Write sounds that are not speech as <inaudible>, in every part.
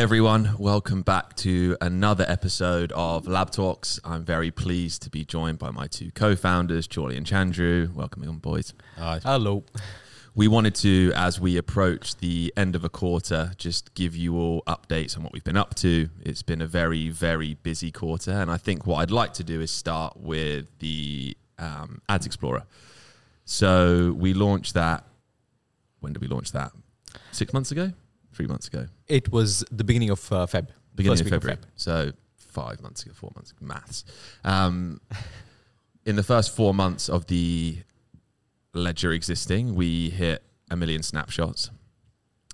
Hey everyone, welcome back to another episode of LabTalks. I'm very pleased to be joined by my two co-founders, Jordy and Chandru. Welcome on, boys. Hi. Hello. We wanted to, as we approach the end of a quarter, just give you all updates on what we've been up to. It's been a very, very busy quarter, and I think what I'd like to do is start with the um, Ads Explorer. So we launched that. When did we launch that? Six months ago? Three months ago? It was the beginning of uh, Feb. beginning First of week of February. So five months ago, four months ago, maths. Um, <laughs> in the first four months of the ledger existing, we hit a million snapshots.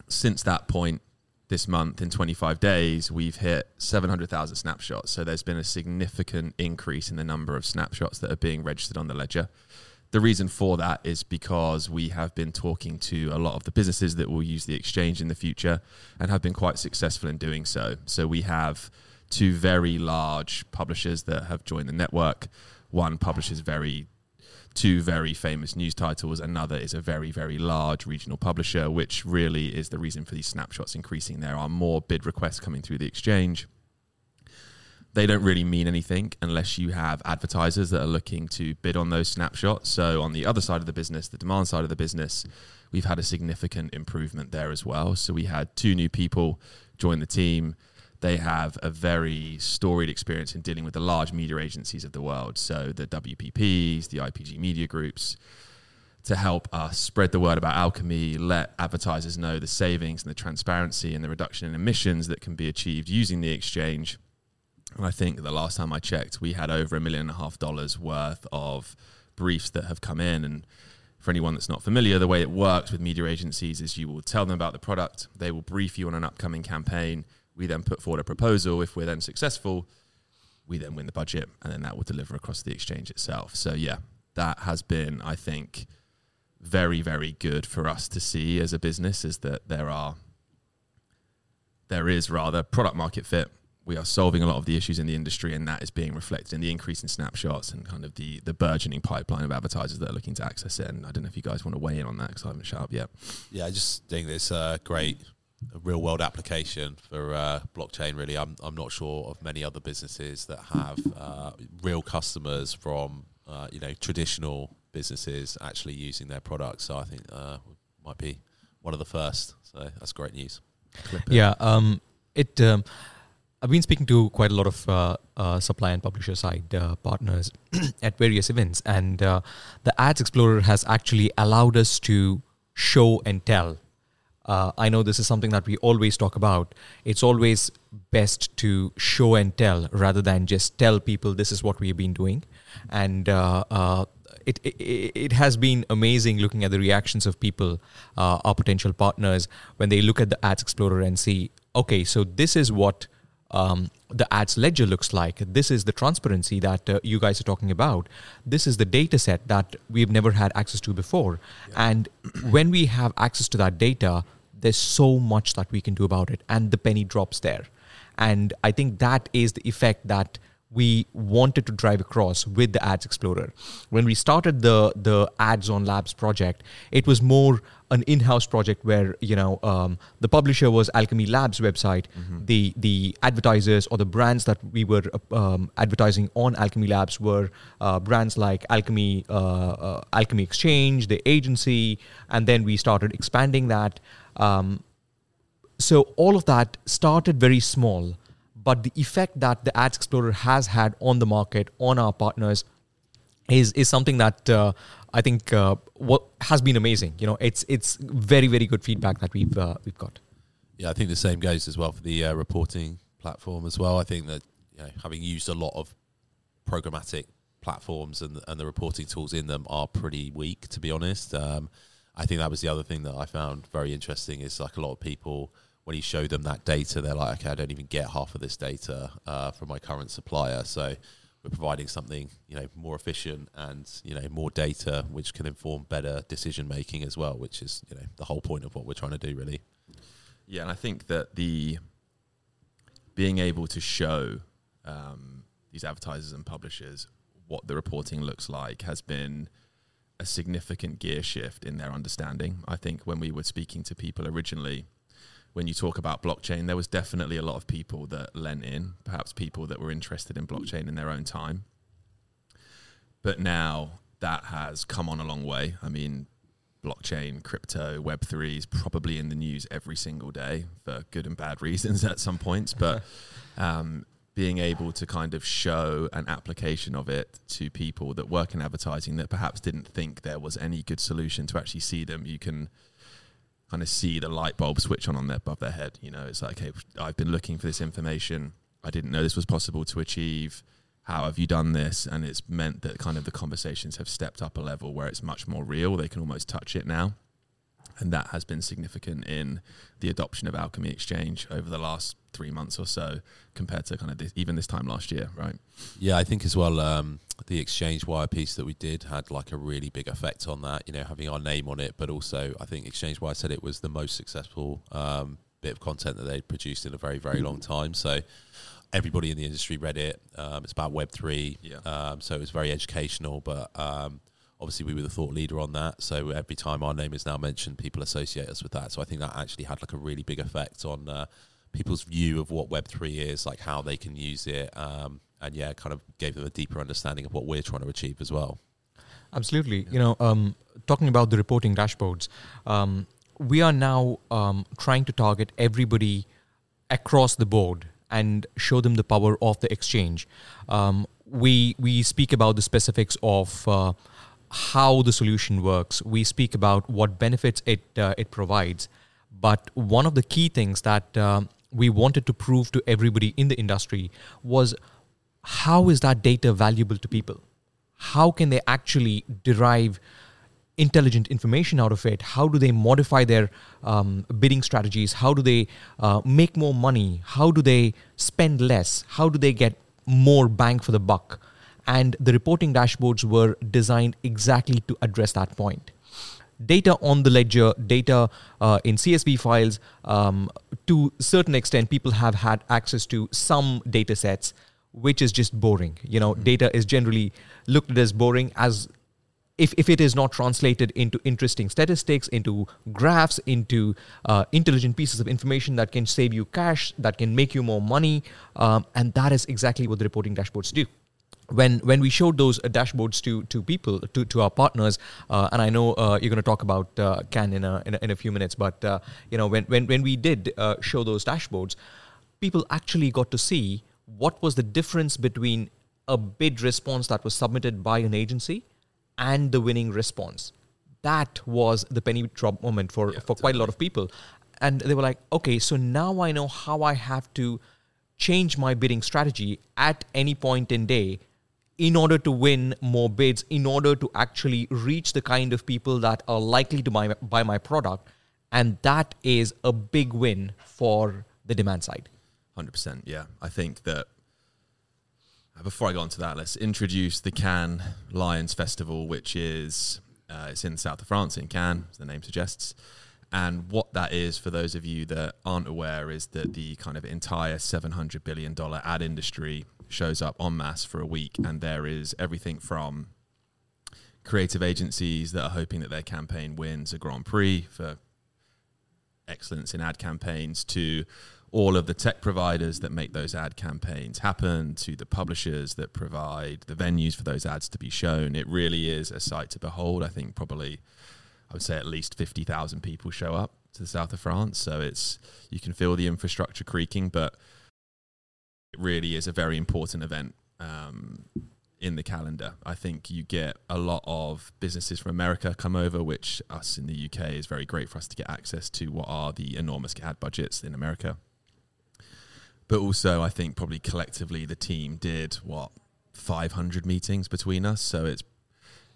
Since that point, this month in 25 days, we've hit 700,000 snapshots. So there's been a significant increase in the number of snapshots that are being registered on the ledger. The reason for that is because we have been talking to a lot of the businesses that will use the exchange in the future and have been quite successful in doing so. So we have two very large publishers that have joined the network. One publishes very two very famous news titles. Another is a very, very large regional publisher, which really is the reason for these snapshots increasing. There are more bid requests coming through the exchange. They don't really mean anything unless you have advertisers that are looking to bid on those snapshots. So, on the other side of the business, the demand side of the business, we've had a significant improvement there as well. So, we had two new people join the team they have a very storied experience in dealing with the large media agencies of the world. So the WPPs, the IPG media groups, to help us spread the word about Alkimi, let advertisers know the savings and the transparency and the reduction in emissions that can be achieved using the exchange. And I think the last time I checked, we had over a million and a half dollars worth of briefs that have come in. And for anyone that's not familiar, the way it works with media agencies is you will tell them about the product, they will brief you on an upcoming campaign we then put forward a proposal. If we're then successful, we then win the budget, and then that will deliver across the exchange itself. So yeah, that has been, I think, very very good for us to see as a business. Is that there are there is rather product market fit. We are solving a lot of the issues in the industry, and that is being reflected in the increase in snapshots and kind of the the burgeoning pipeline of advertisers that are looking to access it. And I don't know if you guys want to weigh in on that because I haven't shut up yet. Yeah, I just think it's a great real world application for uh, blockchain. Really, I'm I'm not sure of many other businesses that have uh, real customers from uh, you know traditional businesses actually using their products. So I think uh, might be one of the first. So that's great news. Yeah, um, it. Um, I've been speaking to quite a lot of uh, uh, supply and publisher side uh, partners <clears throat> at various events, and uh, the Ads Explorer has actually allowed us to show and tell uh, I know this is something that we always talk about. It's always best to show and tell rather than just tell people this is what we've been doing. And uh, it, it, it has been amazing looking at the reactions of people, our potential partners, when they look at the Ads Explorer and see, okay, so this is what um, the ads ledger looks like. This is the transparency that uh, you guys are talking about. This is the data set that we've never had access to before. Yeah. And <clears throat> when we have access to that data, there's so much that we can do about it and the penny drops there and i think that is the effect that we wanted to drive across with the ads explorer. When we started the the ads on labs project it was more an in-house project where you know um, the publisher was Alkimi labs website. Mm-hmm. the the advertisers or the brands that we were um, advertising on Alkimi labs were uh, brands like Alkimi uh, uh, Alkimi exchange the agency and then we started expanding that. Um, so all of that started very small, but the effect that the Ads Explorer has had on the market, on our partners, is is something that uh, I think uh, what has been amazing. You know, it's it's very very good feedback that we've uh, we've got. Yeah, I think the same goes as well for the uh, reporting platform as well. I think that you know, having used a lot of programmatic platforms and and the reporting tools in them are pretty weak, to be honest. Um, I think that was the other thing that I found very interesting is like a lot of people when you show them that data, they're like, okay, I don't even get half of this data uh, from my current supplier. So we're providing something you know more efficient and you know more data, which can inform better decision making as well, which is you know the whole point of what we're trying to do, really. Yeah, and I think that the being able to show um, these advertisers and publishers what the reporting looks like has been a significant gear shift in their understanding. I think when we were speaking to people originally, when you talk about blockchain, there was definitely a lot of people that lent in, perhaps people that were interested in blockchain in their own time. But now that has come on a long way. I mean, blockchain, crypto, Web3 is probably in the news every single day for good and bad <laughs> reasons at some points. But <laughs> um, being able to kind of show an application of it to people that work in advertising that perhaps didn't think there was any good solution to actually see them, you can kind of see the light bulb switch on on their, above their head. You know, it's like, okay, I've been looking for this information. I didn't know this was possible to achieve how have you done this? And it's meant that kind of the conversations have stepped up a level where it's much more real. They can almost touch it now. And that has been significant in the adoption of Alkimi Exchange over the last three months or so compared to kind of this, even this time last year, right? Yeah, I think as well, um, the ExchangeWire piece that we did had like a really big effect on that, you know, having our name on it, but also I think ExchangeWire said it was the most successful um, bit of content that they'd produced in a very, very long time. So everybody in the industry read it. Um, it's about Web three, Yeah. um, so it was very educational. But um, obviously, we were the thought leader on that. So every time our name is now mentioned, people associate us with that. So I think that actually had like a really big effect on uh, people's view of what Web three is, like how they can use it, um, and yeah, kind of gave them a deeper understanding of what we're trying to achieve as well. Absolutely. You know, um, talking about the reporting dashboards, um, we are now um, trying to target everybody across the board and show them the power of the exchange. Um, we we speak about the specifics of uh, how the solution works. We speak about what benefits it uh, it provides. But one of the key things that um, we wanted to prove to everybody in the industry was how is that data valuable to people? How can they actually derive intelligent information out of it? How do they modify their um, bidding strategies? How do they uh, make more money? How do they spend less? How do they get more bang for the buck? And the reporting dashboards were designed exactly to address that point. Data on the ledger, data uh, in CSV files, um, to a certain extent, people have had access to some data sets, which is just boring. You know, data is generally looked at as boring as if, if it is not translated into interesting statistics, into graphs, into uh, intelligent pieces of information that can save you cash, that can make you more money, um, and that is exactly what the reporting dashboards do. When when we showed those uh, dashboards to to people to, to our partners, uh, and I know uh, you're going to talk about uh, Cannes in a, in a in a few minutes, but uh, you know when when when we did uh, show those dashboards, people actually got to see what was the difference between a bid response that was submitted by an agency and the winning response. That was the penny drop moment for, Yeah, for quite a lot of people. And they were like, okay, so now I know how I have to change my bidding strategy at any point in day in order to win more bids, in order to actually reach the kind of people that are likely to buy, buy my product. And that is a big win for the demand side. Hundred percent. Yeah, I think that. uh, Before I go on to that, let's introduce the Cannes Lions Festival, which is uh, it's in the south of France, in Cannes, as the name suggests. And what that is, for those of you that aren't aware, is that the kind of entire seven hundred billion dollar ad industry shows up en masse for a week, and there is everything from creative agencies that are hoping that their campaign wins a Grand Prix for excellence in ad campaigns to all of the tech providers that make those ad campaigns happen to the publishers that provide the venues for those ads to be shown it really is a sight to behold i think probably i would say at least 50,000 people show up to the south of france so it's you can feel the infrastructure creaking but it really is a very important event um, in the calendar. I think you get a lot of businesses from America come over, which us in the UK is very great for us to get access to what are the enormous ad budgets in America. But also, I think probably collectively the team did what 500 meetings between us, so it's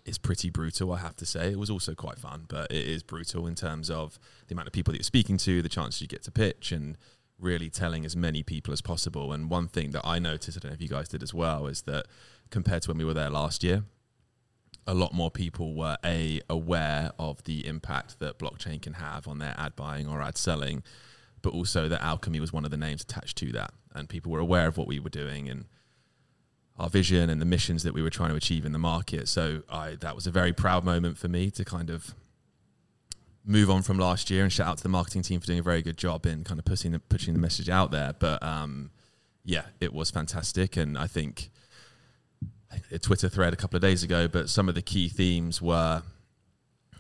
it's pretty brutal. I have to say, it was also quite fun, but it is brutal in terms of the amount of people that you're speaking to, the chances you get to pitch, and really telling as many people as possible. And one thing that I noticed, I don't know if you guys did as well, is that compared to when we were there last year, a lot more people were a aware of the impact that blockchain can have on their ad buying or ad selling, but also that Alkimi was one of the names attached to that, and people were aware of what we were doing and our vision and the missions that we were trying to achieve in the market. So I that was a very proud moment for me to kind of move on from last year and shout out to the marketing team for doing a very good job in kind of pushing the pushing the message out there. But um, yeah, it was fantastic, and I think a Twitter thread a couple of days ago. But some of the key themes were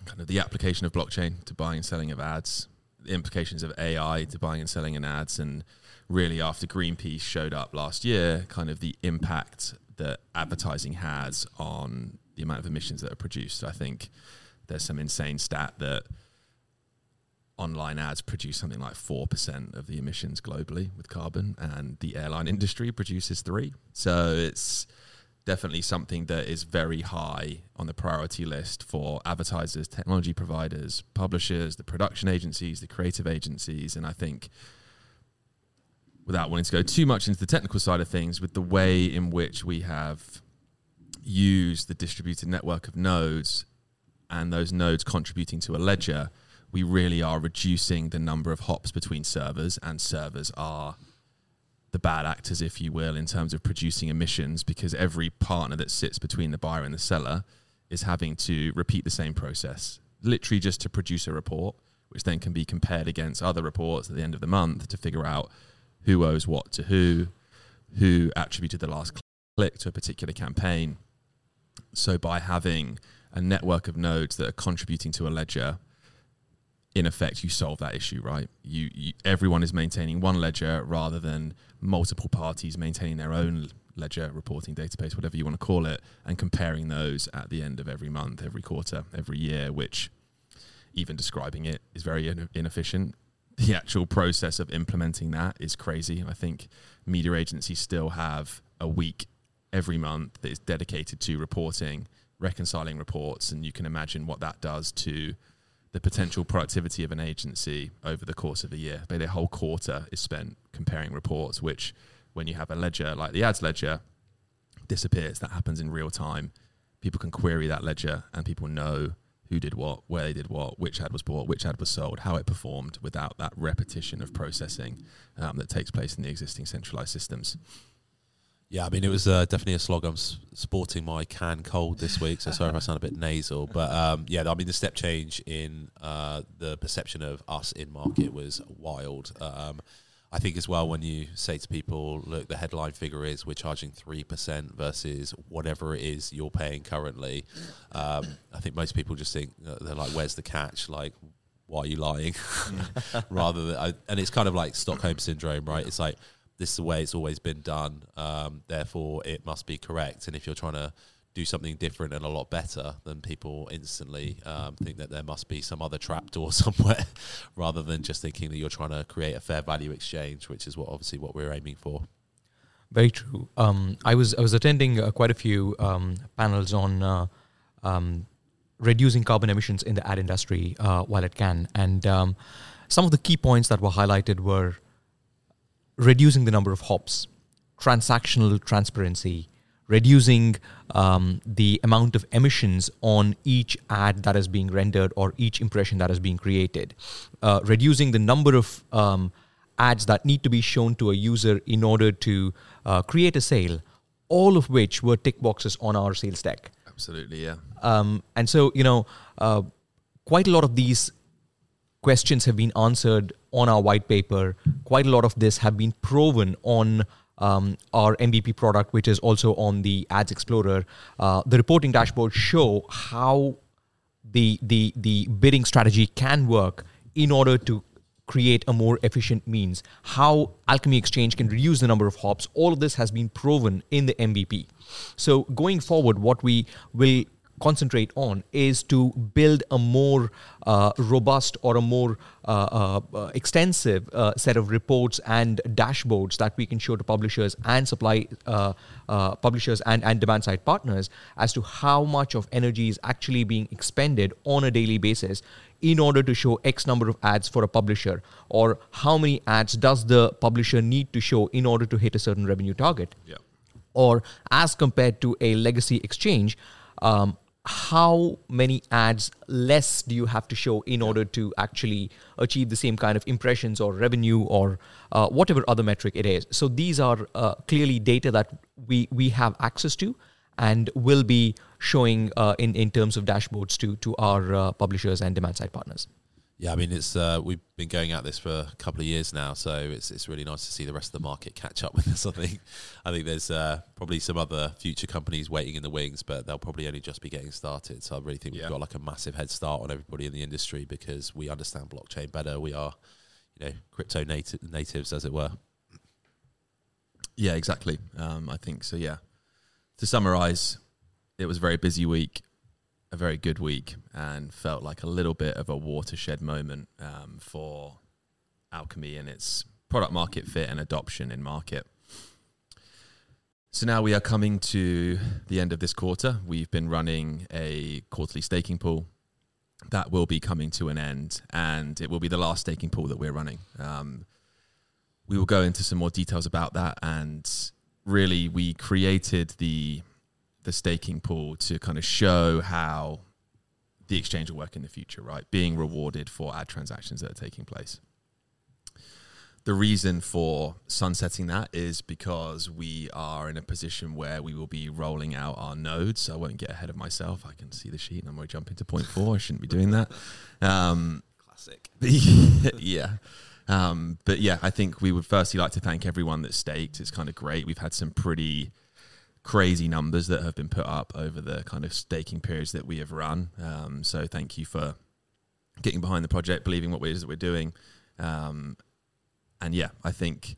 kind of the application of blockchain to buying and selling of ads, implications of AI to buying and selling in ads, and really after Greenpeace showed up last year, kind of the impact that advertising has on the amount of emissions that are produced. I think there's some insane stat that online ads produce something like 4% of the emissions globally with carbon and the airline <laughs> industry produces 3 so it's definitely something that is very high on the priority list for advertisers technology providers publishers the production agencies the creative agencies. And i think without wanting to go too much into the technical side of things with the way in which we have used the distributed network of nodes and those nodes contributing to a ledger we really are reducing the number of hops between servers, and servers are the bad actors, if you will, in terms of producing emissions, because every partner that sits between the buyer and the seller is having to repeat the same process, literally just to produce a report, which then can be compared against other reports at the end of the month to figure out who owes what to who, who attributed the last click to a particular campaign. So by having a network of nodes that are contributing to a ledger, in effect, you solve that issue, right? You, you, everyone is maintaining one ledger rather than multiple parties maintaining their own ledger reporting database, whatever you want to call it, and comparing those at the end of every month, every quarter, every year, which even describing it is very inefficient. The actual process of implementing that is crazy. I think media agencies still have a week every month that is dedicated to reporting, reconciling reports, and you can imagine what that does to the potential productivity of an agency over the course of a year. Maybe a whole quarter is spent comparing reports, which when you have a ledger like the ads ledger disappears. That happens in real time. People can query that ledger and people know who did what, where they did what, which ad was bought, which ad was sold, how it performed without that repetition of processing um, that takes place in the existing centralized systems. Yeah, I mean, it was uh, definitely a slog. I'm sporting my Cannes cold this week, so sorry if I sound a bit nasal. But um, yeah, I mean, the step change in uh, the perception of us in market was wild. Um, I think as well, when you say to people, look, the headline figure is we're charging 3% versus whatever it is you're paying currently, um, I think most people just think, uh, they're like, where's the catch? Like, why are you lying? <laughs> Rather than, I, and it's kind of like Stockholm syndrome, right? It's like, this is the way it's always been done. Um, therefore, it must be correct. And if you're trying to do something different and a lot better, then people instantly um, think that there must be some other trapdoor <laughs> somewhere, rather than just thinking that you're trying to create a fair value exchange, which is what obviously what we're aiming for. Very true. Um, I was I was attending uh, quite a few um, panels on uh, um, reducing carbon emissions in the ad industry uh, while it Cannes, and um, some of the key points that were highlighted were reducing the number of hops, transactional transparency, reducing um, the amount of emissions on each ad that is being rendered or each impression that is being created, uh, reducing the number of um, ads that need to be shown to a user in order to uh, create a sale, all of which were tick boxes on our sales deck. Absolutely, yeah. Um, and so, you know, uh, quite a lot of these questions have been answered on our white paper. Quite a lot of this have been proven on um, our MVP product, which is also on the Ads Explorer. Uh, the reporting dashboards show how the the the bidding strategy can work in order to create a more efficient means. How Alkimi Exchange can reduce the number of hops. All of this has been proven in the MVP. So going forward, what we will concentrate on is to build a more uh, robust or a more uh, uh, extensive uh, set of reports and dashboards that we can show to publishers and supply uh, uh, publishers and, and demand side partners as to how much of energy is actually being expended on a daily basis in order to show X number of ads for a publisher, or how many ads does the publisher need to show in order to hit a certain revenue target. Yeah. Or as compared to a legacy exchange, um, how many ads less do you have to show in order to actually achieve the same kind of impressions or revenue or uh, whatever other metric it is? So these are uh, clearly data that we we have access to and will be showing uh, in in terms of dashboards to to our uh, publishers and demand side partners Yeah, I mean it's uh, we've been going at this for a couple of years now, so it's it's really nice to see the rest of the market catch up with us. I think I think there's uh, probably some other future companies waiting in the wings, but they'll probably only just be getting started. So I really think Yeah. we've got like a massive head start on everybody in the industry because we understand blockchain better. We are, you know, crypto nati- natives, as it were. Yeah, exactly. Um, I think so. Yeah. To summarize, it was a very busy week, a very good week, and felt like a little bit of a watershed moment um, for Alkimi and its product market fit and adoption in market. So now we are coming to the end of this quarter. We've been running a quarterly staking pool. That will be coming to an end, and it will be the last staking pool that we're running. Um, we will go into some more details about that and really we created the the staking pool to kind of show how the exchange will work in the future right being rewarded for ad transactions that are taking place the reason for sunsetting that is because we are in a position where we will be rolling out our nodes. So I won't get ahead of myself. I can see the sheet and I'm going to jump into point four. I shouldn't be doing that. Um, Classic. <laughs> yeah. Um, but yeah, I think we would firstly like to thank everyone that staked. It's kind of great. We've had some pretty crazy numbers that have been put up over the kind of staking periods that we have run. Um, so thank you for getting behind the project, believing what it is that we're doing. Um, and yeah, I think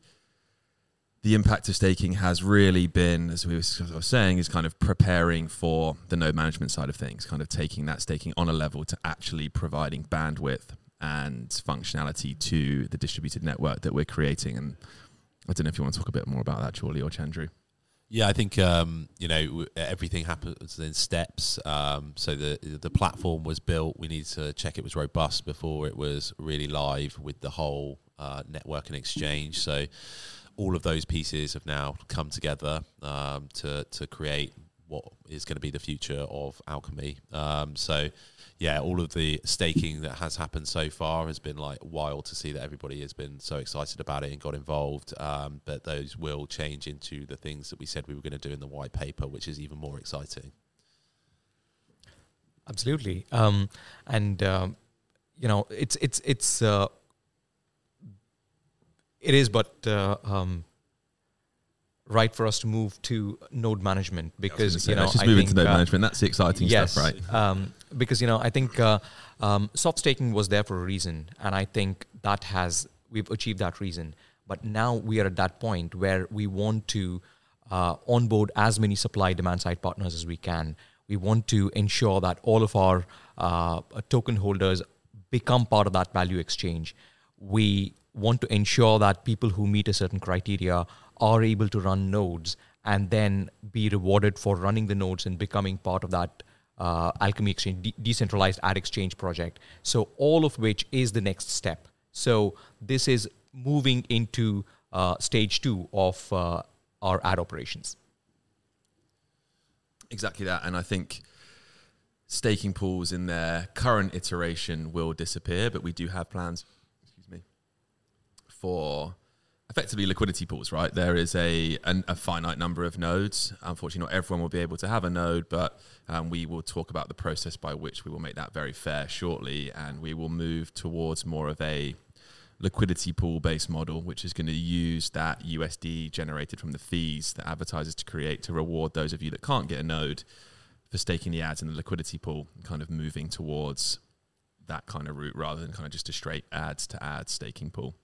the impact of staking has really been, as we was saying, is kind of preparing for the node management side of things, kind of taking that staking on a level to actually providing bandwidth and functionality to the distributed network that we're creating. And I don't know if you want to talk a bit more about that, Charlie or Chandru. Yeah, I think um, you know everything happens in steps. Um, so the the platform was built. We needed to check it was robust before it was really live with the whole uh, network and exchange. So all of those pieces have now come together um, to to create is going to be the future of Alkimi. Um, so yeah, all of the staking that has happened so far has been like wild to see that everybody has been so excited about it and got involved. Um, but those will change into the things that we said we were going to do in the white paper, which is even more exciting. Absolutely. Um, and um, you know, it's it's it's uh, it is, but uh, um, right for us to move to node management because you know let's just I move think, into node uh, management. That's the exciting yes, stuff, right? Um, because you know, I think uh, um, soft staking was there for a reason, and I think that has we've achieved that reason. But now we are at that point where we want to uh, onboard as many supply demand side partners as we can. We want to ensure that all of our uh, token holders become part of that value exchange. We want to ensure that people who meet a certain criteria are able to run nodes and then be rewarded for running the nodes and becoming part of that uh, Alkimi Exchange, de- decentralized ad exchange project. So, all of which is the next step. So, this is moving into uh, stage two of uh, our ad operations. Exactly that. And I think staking pools in their current iteration will disappear, but we do have plans, excuse me, for effectively liquidity pools, right? There is a, an, a finite number of nodes. Unfortunately, not everyone will be able to have a node, but um, we will talk about the process by which we will make that very fair shortly. And we will move towards more of a liquidity pool based model, which is going to use that USD generated from the fees that advertisers to create to reward those of you that can't get a node for staking the ads in the liquidity pool, kind of moving towards that kind of route rather than kind of just a straight ads to ads staking pool.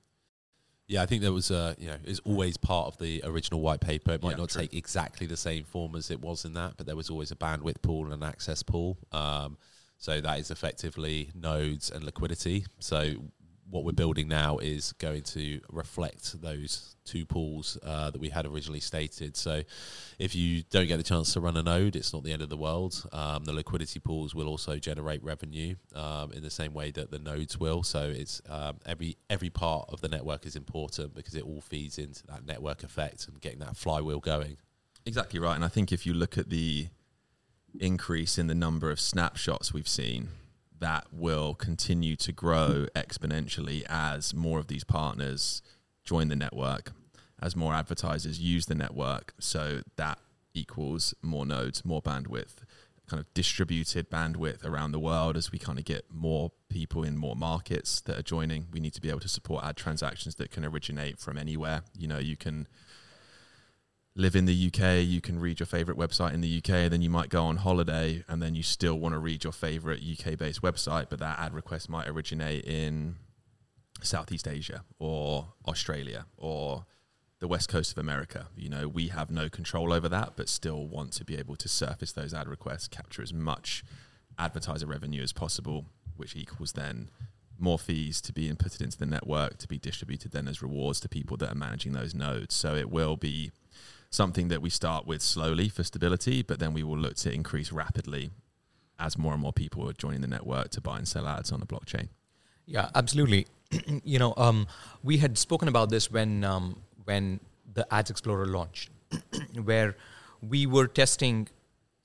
Yeah, I think there was a you know is always part of the original white paper. It might Yeah, not true. take exactly the same form as it was in that, but there was always a bandwidth pool and an access pool. Um, so that is effectively nodes and liquidity. So what we're building now is going to reflect those two pools uh, that we had originally stated. So if you don't get the chance to run a node, it's not the end of the world. Um, the liquidity pools will also generate revenue um, in the same way that the nodes will. So it's um, every every part of the network is important because it all feeds into that network effect and getting that flywheel going. Exactly right. And I think if you look at the increase in the number of snapshots we've seen, that will continue to grow exponentially as more of these partners join the network, as more advertisers use the network. So that equals more nodes, more bandwidth, kind of distributed bandwidth around the world as we kind of get more people in more markets that are joining. We need to be able to support ad transactions that can originate from anywhere. You know, you can live in the UK, you can read your favorite website in the UK, then you might go on holiday and then you still want to read your favorite UK based website, but that ad request might originate in Southeast Asia or Australia or the west coast of America. You know, we have no control over that, but still want to be able to surface those ad requests, capture as much advertiser revenue as possible, which equals then more fees to be inputted into the network to be distributed then as rewards to people that are managing those nodes. So it will be something that we start with slowly for stability, but then we will look to increase rapidly as more and more people are joining the network to buy and sell ads on the blockchain. Yeah, absolutely. <clears throat> you know, um, we had spoken about this when um, when the Ads Explorer launched, <clears throat> where we were testing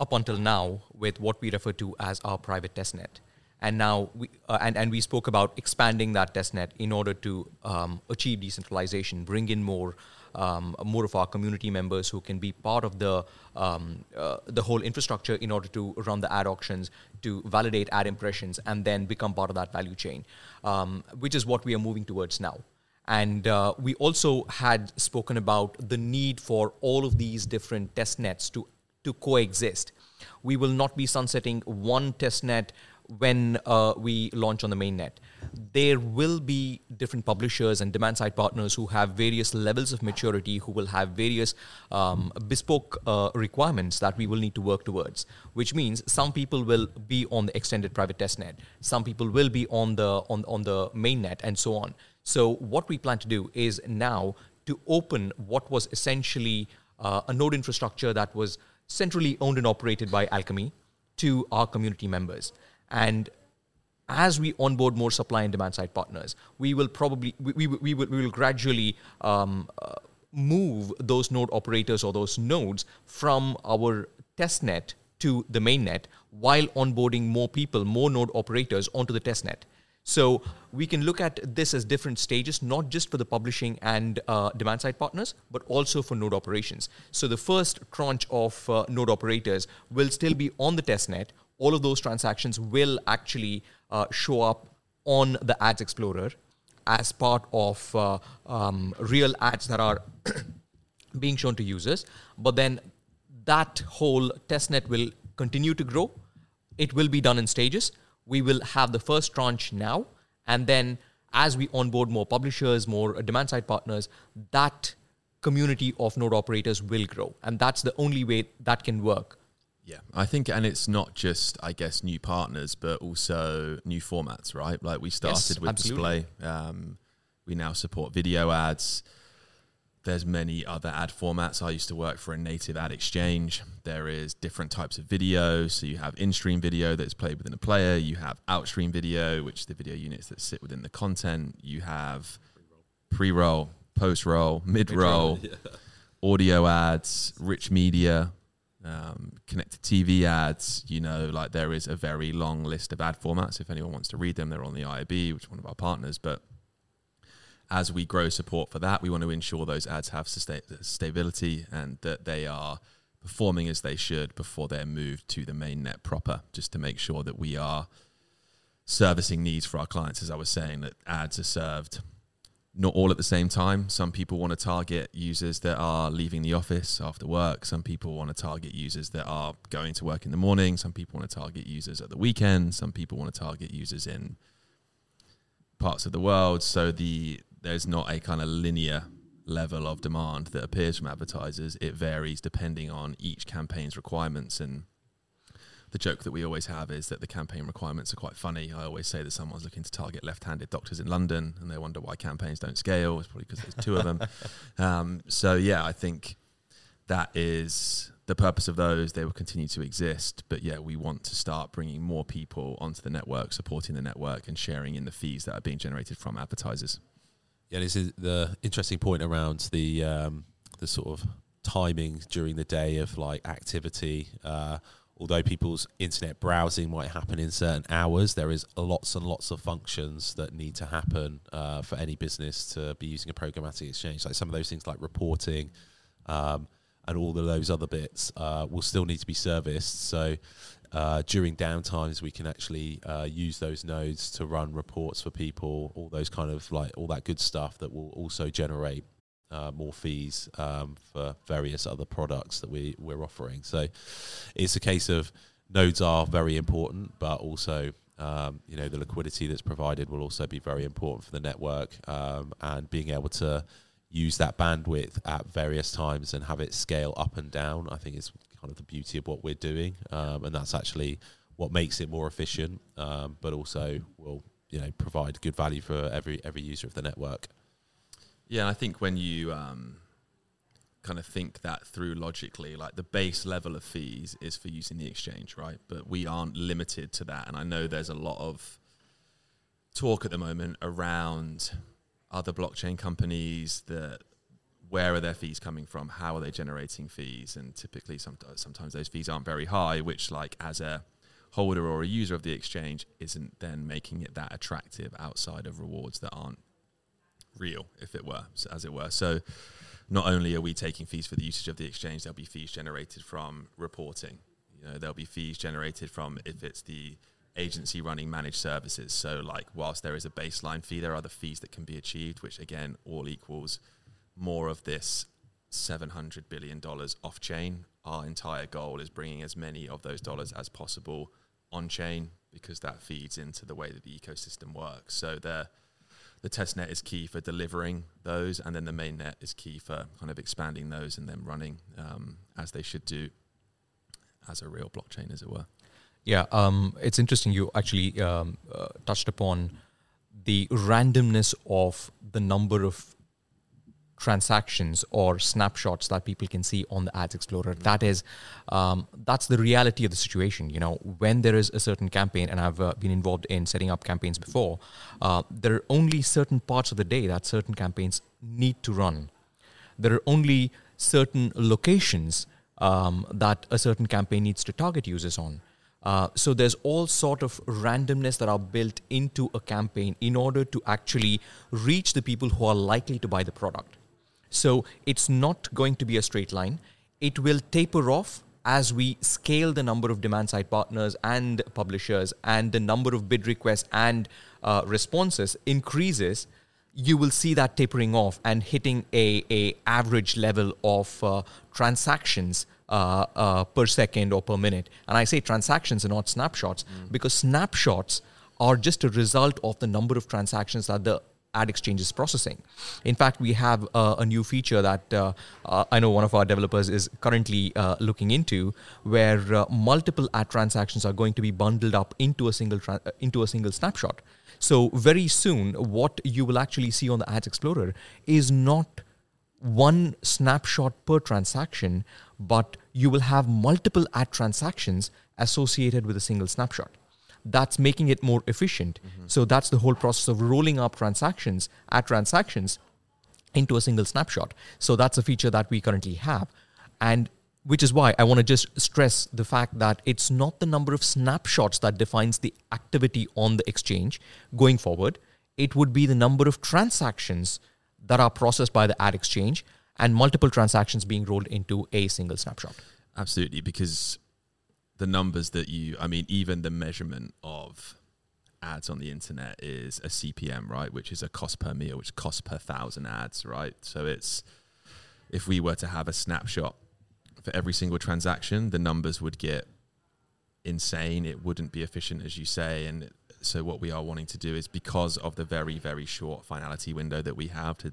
up until now with what we refer to as our private testnet. And now we uh, and, and we spoke about expanding that test net in order to um, achieve decentralization, bring in more um, more of our community members who can be part of the um, uh, the whole infrastructure in order to run the ad auctions, to validate ad impressions, and then become part of that value chain, um, which is what we are moving towards now. And uh, we also had spoken about the need for all of these different test nets to, to coexist. We will not be sunsetting one test net when uh, we launch on the mainnet. There will be different publishers and demand side partners who have various levels of maturity, who will have various um, bespoke uh, requirements that we will need to work towards. Which means some people will be on the extended private testnet, some people will be on the on on the mainnet, and so on. So what we plan to do is now to open what was essentially uh, a node infrastructure that was centrally owned and operated by Alkimi to our community members. And as we onboard more supply and demand side partners, we will probably we, we, we, will, we will gradually um, uh, move those node operators or those nodes from our testnet to the mainnet while onboarding more people, more node operators onto the testnet. So we can look at this as different stages, not just for the publishing and uh, demand side partners, but also for node operations. So the first tranche of uh, node operators will still be on the testnet. All of those transactions will actually uh, show up on the Ads Explorer as part of uh, um, real ads that are <coughs> being shown to users. But then that whole testnet will continue to grow. It will be done in stages we will have the first tranche now, and then as we onboard more publishers, more demand side partners, that community of node operators will grow, and that's the only way that can work. Yeah, I think, and it's not just, I guess, new partners, but also new formats, right? Like we started yes, with absolutely. display. Um, we now support video ads there's many other ad formats. I used to work for a native ad exchange. There is different types of video. So you have in-stream video that's played within a player. You have outstream video, which is the video units that sit within the content. You have pre-roll, post-roll, mid-roll, yeah. audio ads, rich media, um, connected TV ads. You know, like there is a very long list of ad formats. If anyone wants to read them, they're on the IAB, which is one of our partners. But as we grow support for that, we want to ensure those ads have stability and that they are performing as they should before they're moved to the main net proper, just to make sure that we are servicing needs for our clients. As I was saying, that ads are served not all at the same time. Some people want to target users that are leaving the office after work. Some people want to target users that are going to work in the morning. Some people want to target users at the weekend. Some people want to target users in parts of the world. So the there's not a kind of linear level of demand that appears from advertisers. It varies depending on each campaign's requirements. And the joke that we always have is that the campaign requirements are quite funny. I always say that someone's looking to target left-handed doctors in London, and they wonder why campaigns don't scale. It's probably because there's two of them. <laughs> Um, so yeah, I think that is the purpose of those. They will continue to exist, but yeah, we want to start bringing more people onto the network, supporting the network, and sharing in the fees that are being generated from advertisers. Yeah, this is the interesting point around the um, the sort of timing during the day of like activity. Uh, although people's internet browsing might happen in certain hours, there is lots and lots of functions that need to happen uh, for any business to be using a programmatic exchange. Like some of those things, like reporting, um, and all of those other bits uh, will still need to be serviced. So uh, during downtimes, we can actually uh, use those nodes to run reports for people, all those kind of like all that good stuff that will also generate uh, more fees um, for various other products that we we're offering. So it's a case of nodes are very important, but also um, you know the liquidity that's provided will also be very important for the network, um, and being able to use that bandwidth at various times and have it scale up and down. I think is kind of the beauty of what we're doing, um, and that's actually what makes it more efficient, um, but also will you know provide good value for every every user of the network. Yeah, I think when you um, kind of think that through logically, like the base level of fees is for using the exchange, right? But we aren't limited to that. And I know there's a lot of talk at the moment around other blockchain companies that where are their fees coming from? How are they generating fees? And typically, sometimes, sometimes those fees aren't very high, which, like, as a holder or a user of the exchange, isn't then making it that attractive outside of rewards that aren't real, if it were, as it were. So not only are we taking fees for the usage of the exchange, there'll be fees generated from reporting. You know, there'll be fees generated from if it's the agency running managed services. So, like, whilst there is a baseline fee, there are other fees that can be achieved, which again all equals more of this seven hundred billion dollars off chain. Our entire goal is bringing as many of those dollars as possible on chain because that feeds into the way that the ecosystem works. So there the test net is key for delivering those, and then the main net is key for kind of expanding those and then running um, as they should do as a real blockchain, as it were. Yeah, um, it's interesting. You actually um, uh, touched upon the randomness of the number of transactions or snapshots that people can see on the ads explorer. That is um, that's the reality of the situation you know. When there is a certain campaign and i've uh, been involved in setting up campaigns before uh, there are only certain parts of the day that certain campaigns need to run. There are only certain locations um, that a certain campaign needs to target users on. Uh, so there's all sort of randomness that are built into a campaign in order to actually reach the people who are likely to buy the product so it's not going to be a straight line. It will taper off as we scale the number of demand side partners and publishers and the number of bid requests and uh, responses increases you will see that tapering off and hitting a, a average level of uh, transactions uh, uh, per second or per minute and i say transactions and not snapshots mm. because snapshots are just a result of the number of transactions that the ad exchanges processing. In fact, we have uh, a new feature that uh, uh, I know one of our developers is currently uh, looking into, where uh, multiple ad transactions are going to be bundled up into a single tra- into a single snapshot. So very soon, what you will actually see on the Ads Explorer is not one snapshot per transaction, but you will have multiple ad transactions associated with a single snapshot that's making it more efficient. Mm-hmm. So that's the whole process of rolling up transactions at transactions into a single snapshot. So that's a feature that we currently have. And which is why I want to just stress the fact that it's not the number of snapshots that defines the activity on the exchange going forward. It would be the number of transactions that are processed by the ad exchange and multiple transactions being rolled into a single snapshot. Absolutely, because the numbers that you, I mean, even the measurement of ads on the internet is a CPM, right? Which is a cost per mille, which costs per thousand ads, right? So it's, if we were to have a snapshot for every single transaction, the numbers would get insane. It wouldn't be efficient, as you say. And so, what we are wanting to do is because of the very, very short finality window that we have to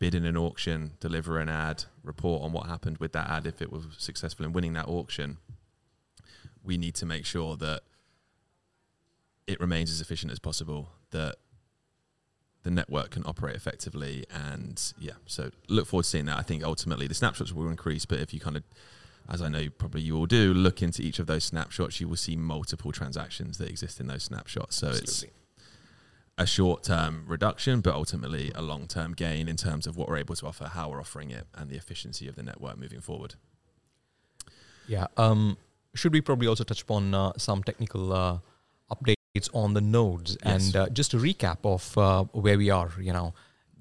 bid in an auction, deliver an ad, report on what happened with that ad if it was successful in winning that auction we need to make sure that it remains as efficient as possible, that the network can operate effectively. And yeah, so look forward to seeing that. I think ultimately the snapshots will increase, but if you kind of, as I know probably you all do, look into each of those snapshots, you will see multiple transactions that exist in those snapshots. So Absolutely. it's a short term reduction, but ultimately a long term gain in terms of what we're able to offer, how we're offering it, and the efficiency of the network moving forward. Yeah. Um, should we probably also touch upon uh, some technical uh, updates on the nodes yes. and uh, just a recap of uh, where we are? You know,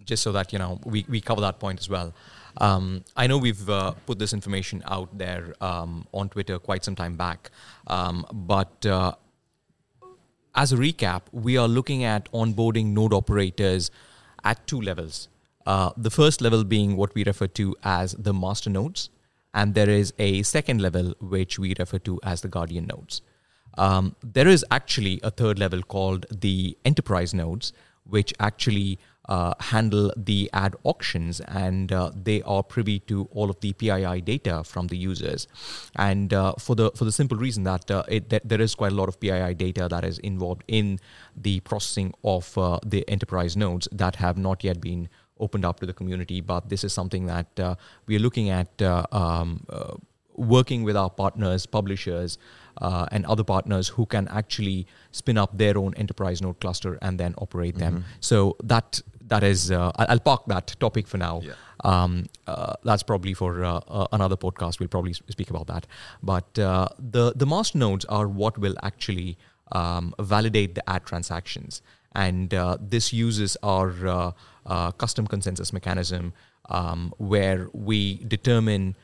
just so that you know we, we cover that point as well. Um, I know we've uh, put this information out there um, on Twitter quite some time back, um, but uh, as a recap, we are looking at onboarding node operators at two levels. Uh, the first level being what we refer to as the master nodes, and there is a second level which we refer to as the guardian nodes. Um, there is actually a third level called the enterprise nodes, which actually uh, handle the ad auctions and uh, they are privy to all of the PII data from the users. And uh, for the for the simple reason that, uh, it, that there is quite a lot of PII data that is involved in the processing of uh, the enterprise nodes that have not yet been opened up to the community. But this is something that uh, we are looking at um, working with our partners, publishers uh, and other partners who can actually spin up their own enterprise node cluster and then operate them. Mm-hmm. So that that is uh, I'll park that topic for now. Yeah. Um, uh, that's probably for uh, uh, another podcast. We'll probably speak about that. But uh, the the master nodes are what will actually um, validate the ad transactions, and this uses our custom consensus mechanism um, where we determine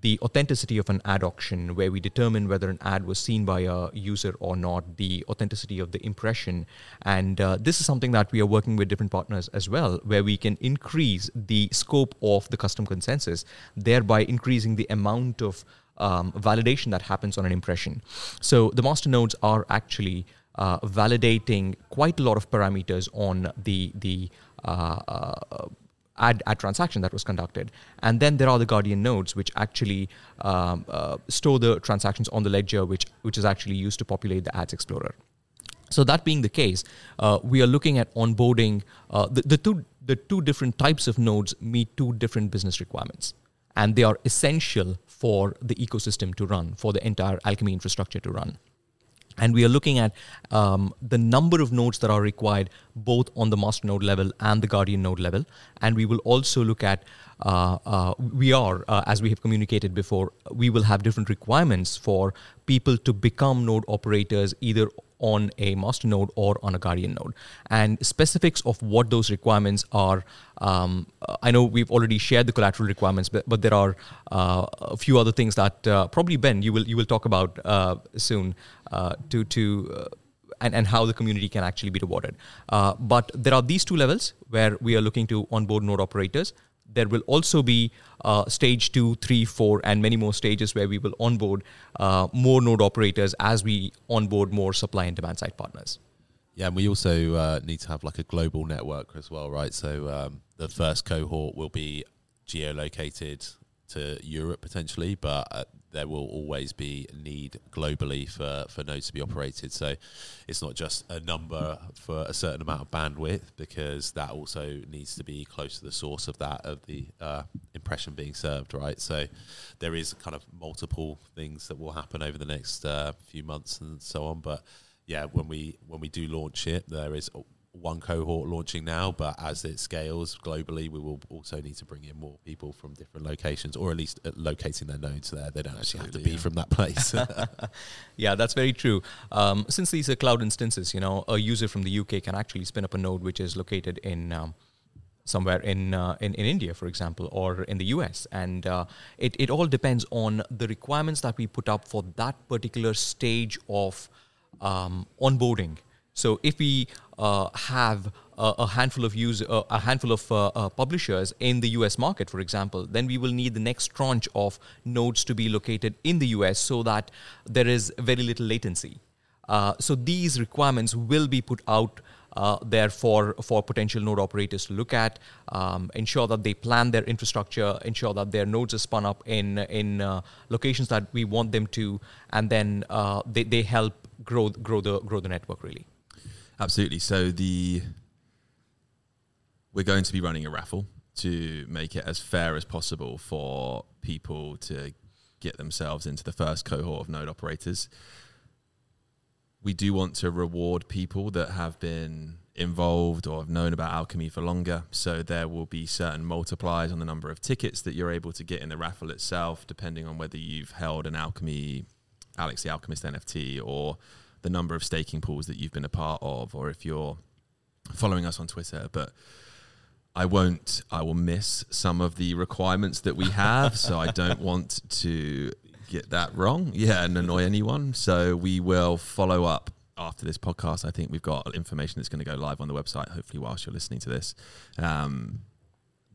the authenticity of an ad auction, where we determine whether an ad was seen by a user or not, the authenticity of the impression. And uh, this is something that we are working with different partners as well, where we can increase the scope of the custom consensus, thereby increasing the amount of um, validation that happens on an impression. So the master nodes are actually uh, validating quite a lot of parameters on the the uh, uh ad, ad transaction that was conducted. And then there are the Guardian nodes, which actually um, uh, store the transactions on the ledger, which, which is actually used to populate the Ads Explorer. So that being the case, uh, we are looking at onboarding uh, the, the two the two different types of nodes meet two different business requirements, and they are essential for the ecosystem to run, for the entire Alkimi infrastructure to run. And we are looking at um, the number of nodes that are required both on the master node level and the guardian node level. And we will also look at, uh, uh, we are, uh, as we have communicated before, we will have different requirements for people to become node operators either on a master node or on a guardian node. And specifics of what those requirements are, um, I know we've already shared the collateral requirements, but, but there are uh, a few other things that uh, probably Ben you will you will talk about uh, soon uh, to to. Uh, and, and how the community can actually be rewarded. But there are these two levels where we are looking to onboard node operators there will also be uh, stage two, three, four, and many more stages where we will onboard uh, more node operators as we onboard more supply and demand side partners. Yeah, and we also uh, need to have like a global network as well, right? So um, the first cohort will be geolocated to Europe potentially, but uh, there will always be need globally for, for nodes to be operated. So it's not just a number for a certain amount of bandwidth because that also needs to be close to the source of that of the uh, impression being served, right? So there is kind of multiple things that will happen over the next uh, few months and so on, but yeah, when we when we do launch it, there is one cohort launching now, but as it scales globally, we will also need to bring in more people from different locations, or at least uh, locating their nodes there. They don't actually have to be yeah. from that place. <laughs> <laughs> yeah, that's very true. Um, since these are cloud instances, you know, a user from the UK can actually spin up a node which is located in. Um, somewhere in, uh, in in India, for example, or in the US, and uh, it it all depends on the requirements that we put up for that particular stage of um, onboarding. So if we uh, have a, a, handful of use, uh, a handful of uh, uh publishers in the US market, for example, then we will need the next tranche of nodes to be located in the US so that there is very little latency. Uh, so these requirements will be put out uh, there for, for potential node operators to look at, um, ensure that they plan their infrastructure, ensure that their nodes are spun up in, in uh, locations that we want them to, and then uh, they, they help grow, grow, the, grow the network really. Absolutely. So the we're going to be running a raffle to make it as fair as possible for people to get themselves into the first cohort of node operators. We do want to reward people that have been involved or have known about Alkimi for longer. So there will be certain multipliers on the number of tickets that you're able to get in the raffle itself, depending on whether you've held an Alkimi Alex the Alchemist NFT or the number of staking pools that you've been a part of, or if you're following us on Twitter. But I won't. I will miss some of the requirements that we have, so I don't <laughs> want to get that wrong. Yeah, and annoy anyone. So we will follow up after this podcast. I think we've got information that's going to go live on the website. Hopefully, whilst you're listening to this, um,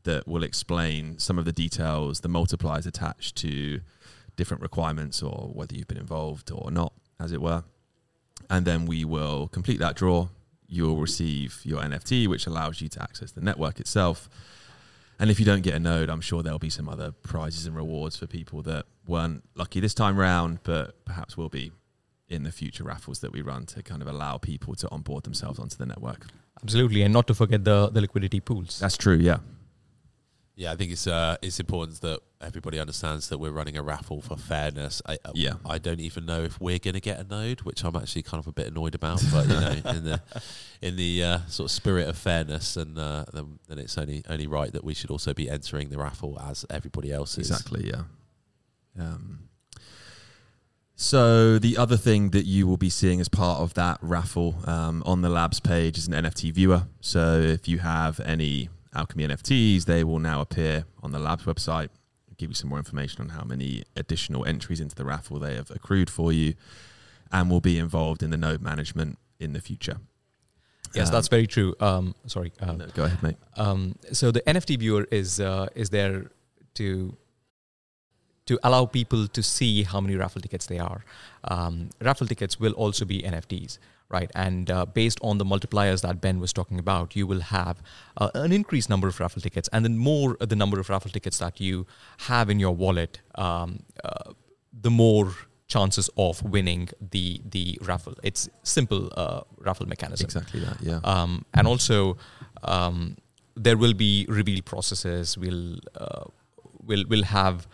that will explain some of the details, the multipliers attached to different requirements, or whether you've been involved or not, as it were. And then we will complete that draw you'll receive your NFT, which allows you to access the network itself. And if you don't get a node, I'm sure there'll be some other prizes and rewards for people that weren't lucky this time round, but perhaps will be in the future raffles that we run to kind of allow people to onboard themselves onto the network. Absolutely, and not to forget the the liquidity pools. That's true. Yeah. Yeah, I think it's uh, it's important that everybody understands that we're running a raffle for fairness. I, uh, Yeah. I don't even know if we're going to get a node, which I'm actually kind of a bit annoyed about. But you know, in the <laughs> in the uh, sort of spirit of fairness, and uh, then, then it's only only right that we should also be entering the raffle as everybody else is. Exactly, yeah. Um, so the other thing that you will be seeing as part of that raffle um, on the labs page is an NFT viewer. So if you have any Alkimi NFTs, they will now appear on the labs website. Give you some more information on how many additional entries into the raffle they have accrued for you, and will be involved in the node management in the future. Yes, Um, that's very true. Um, sorry. Uh, no, go ahead, mate. Um, so the NFT viewer is uh, is there to to allow people to see how many raffle tickets they are. Um, raffle tickets will also be NFTs, right? And uh, based on the multipliers that Ben was talking about, you will have uh, an increased number of raffle tickets, and then more the number of raffle tickets that you have in your wallet, um, uh, the more chances of winning the the raffle. It's simple uh, raffle mechanism. Exactly that. Yeah. Um, and also, um, there will be reveal processes. We'll uh, we'll will have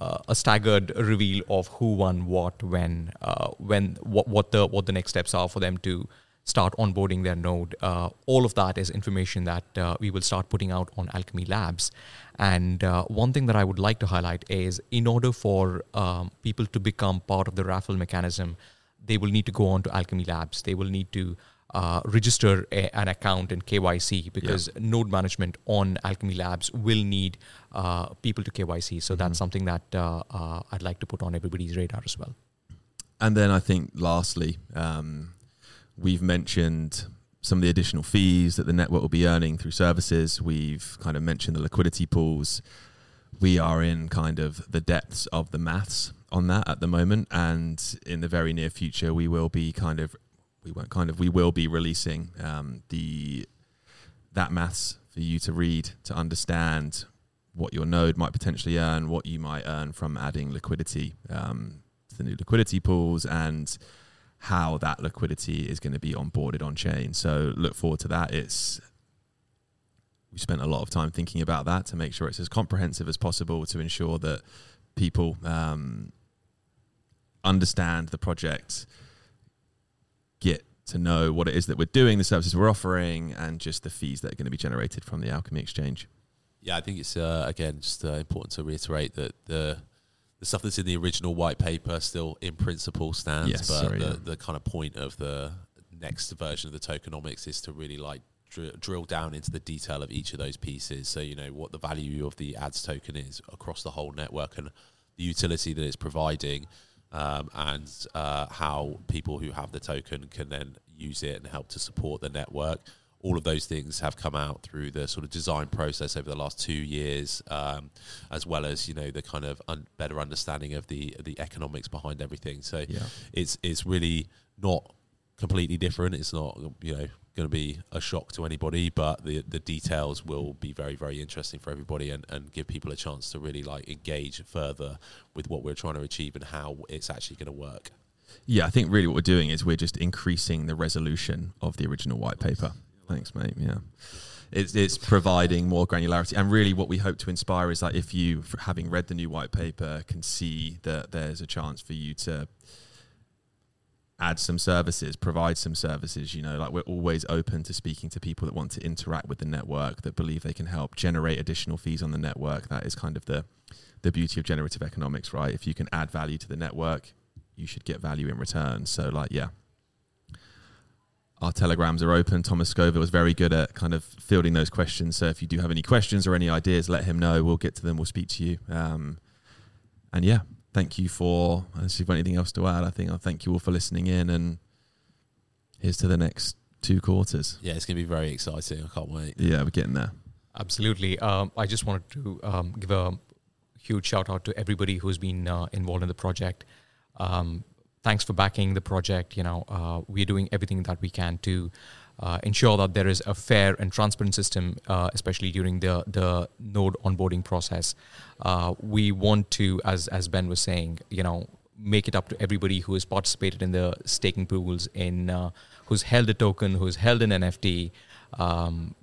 uh, a staggered reveal of who won what, when, uh, when what what the what the next steps are for them to start onboarding their node. Uh, all of that is information that uh, we will start putting out on Alkimi Labs. And uh, one thing that I would like to highlight is, in order for um, people to become part of the raffle mechanism, they will need to go on to Alkimi Labs. They will need to uh, register a, an account in KYC because node management on Alkimi Labs will need uh, people to KYC. So that's something that uh, uh, I'd like to put on everybody's radar as well. And then I think lastly, um, we've mentioned some of the additional fees that the network will be earning through services. We've kind of mentioned the liquidity pools. We are in kind of the depths of the maths on that at the moment, and in the very near future, we will be kind of we won't kind of we will be releasing um, the that maths for you to read to understand what your node might potentially earn, what you might earn from adding liquidity um, to the new liquidity pools, and how that liquidity is going to be onboarded on chain. So look forward to that. It's we spent a lot of time thinking about that to make sure it's as comprehensive as possible to ensure that people um, understand the project, get to know what it is that we're doing, the services we're offering, and just the fees that are going to be generated from the Alkimi Exchange. Yeah, I think it's uh, again just uh, important to reiterate that the the stuff that's in the original white paper still in principle stands, Yes, but sorry, the, yeah. the kind of point of the next version of the tokenomics is to really like dr- drill down into the detail of each of those pieces. So you know what the value of the ads token is across the whole network and the utility that it's providing. Um, and uh, how people who have the token can then use it and help to support the network all of those things have come out through the sort of design process over the last two years, um, as well as you know the kind of un- better understanding of the the economics behind everything. So Yeah. it's it's really not completely different. It's not you know going to be a shock to anybody, but the the details will be very very interesting for everybody and, and give people a chance to really like engage further with what we're trying to achieve and how it's actually going to work. Yeah, I think really what we're doing is we're just increasing the resolution of the original white paper. Thanks, mate. Yeah. It's, it's providing more granularity. And really, what we hope to inspire is that if you, having read the new white paper, can see that there's a chance for you to add some services, provide some services. You know, like we're always open to speaking to people that want to interact with the network, that believe they can help generate additional fees on the network. That is kind of the the beauty of generative economics, right? If you can add value to the network, you should get value in return. So, like, yeah. our telegrams are open. Thomas Scoville was very good at kind of fielding those questions. So if you do have any questions or any ideas, let him know. We'll get to them. We'll speak to you. Um, and yeah, thank you for. Unless you've got anything else to add, I think I'll thank you all for listening in. And here's to the next two quarters. Yeah, it's going to be very exciting. I can't wait. Yeah, we're getting there. Absolutely. Um, I just wanted to um, give a huge shout out to everybody who's been uh, involved in the project. Um, thanks for backing the project. You know, uh, we're doing everything that we can to uh, ensure that there is a fair and transparent system, uh, especially during the the node onboarding process. Uh, we want to, as as Ben was saying, you know, make it up to everybody who has participated in the staking pools, in uh, who's held a token, who's held an NFT. Um,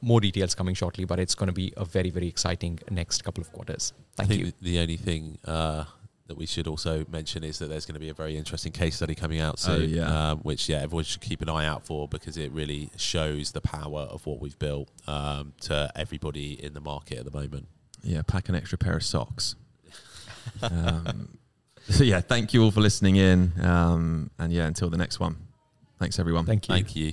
more details coming shortly, but it's going to be a very, very exciting next couple of quarters. Thank I think you. the only thing uh, that we should also mention is that there's going to be a very interesting case study coming out Oh, soon, yeah. um, which yeah everyone should keep an eye out for because it really shows the power of what we've built um, to everybody in the market at the moment. Yeah, pack an extra pair of socks. <laughs> um, so yeah, thank you all for listening in. Um, and yeah, until the next one. Thanks everyone. Thank you. Thank you.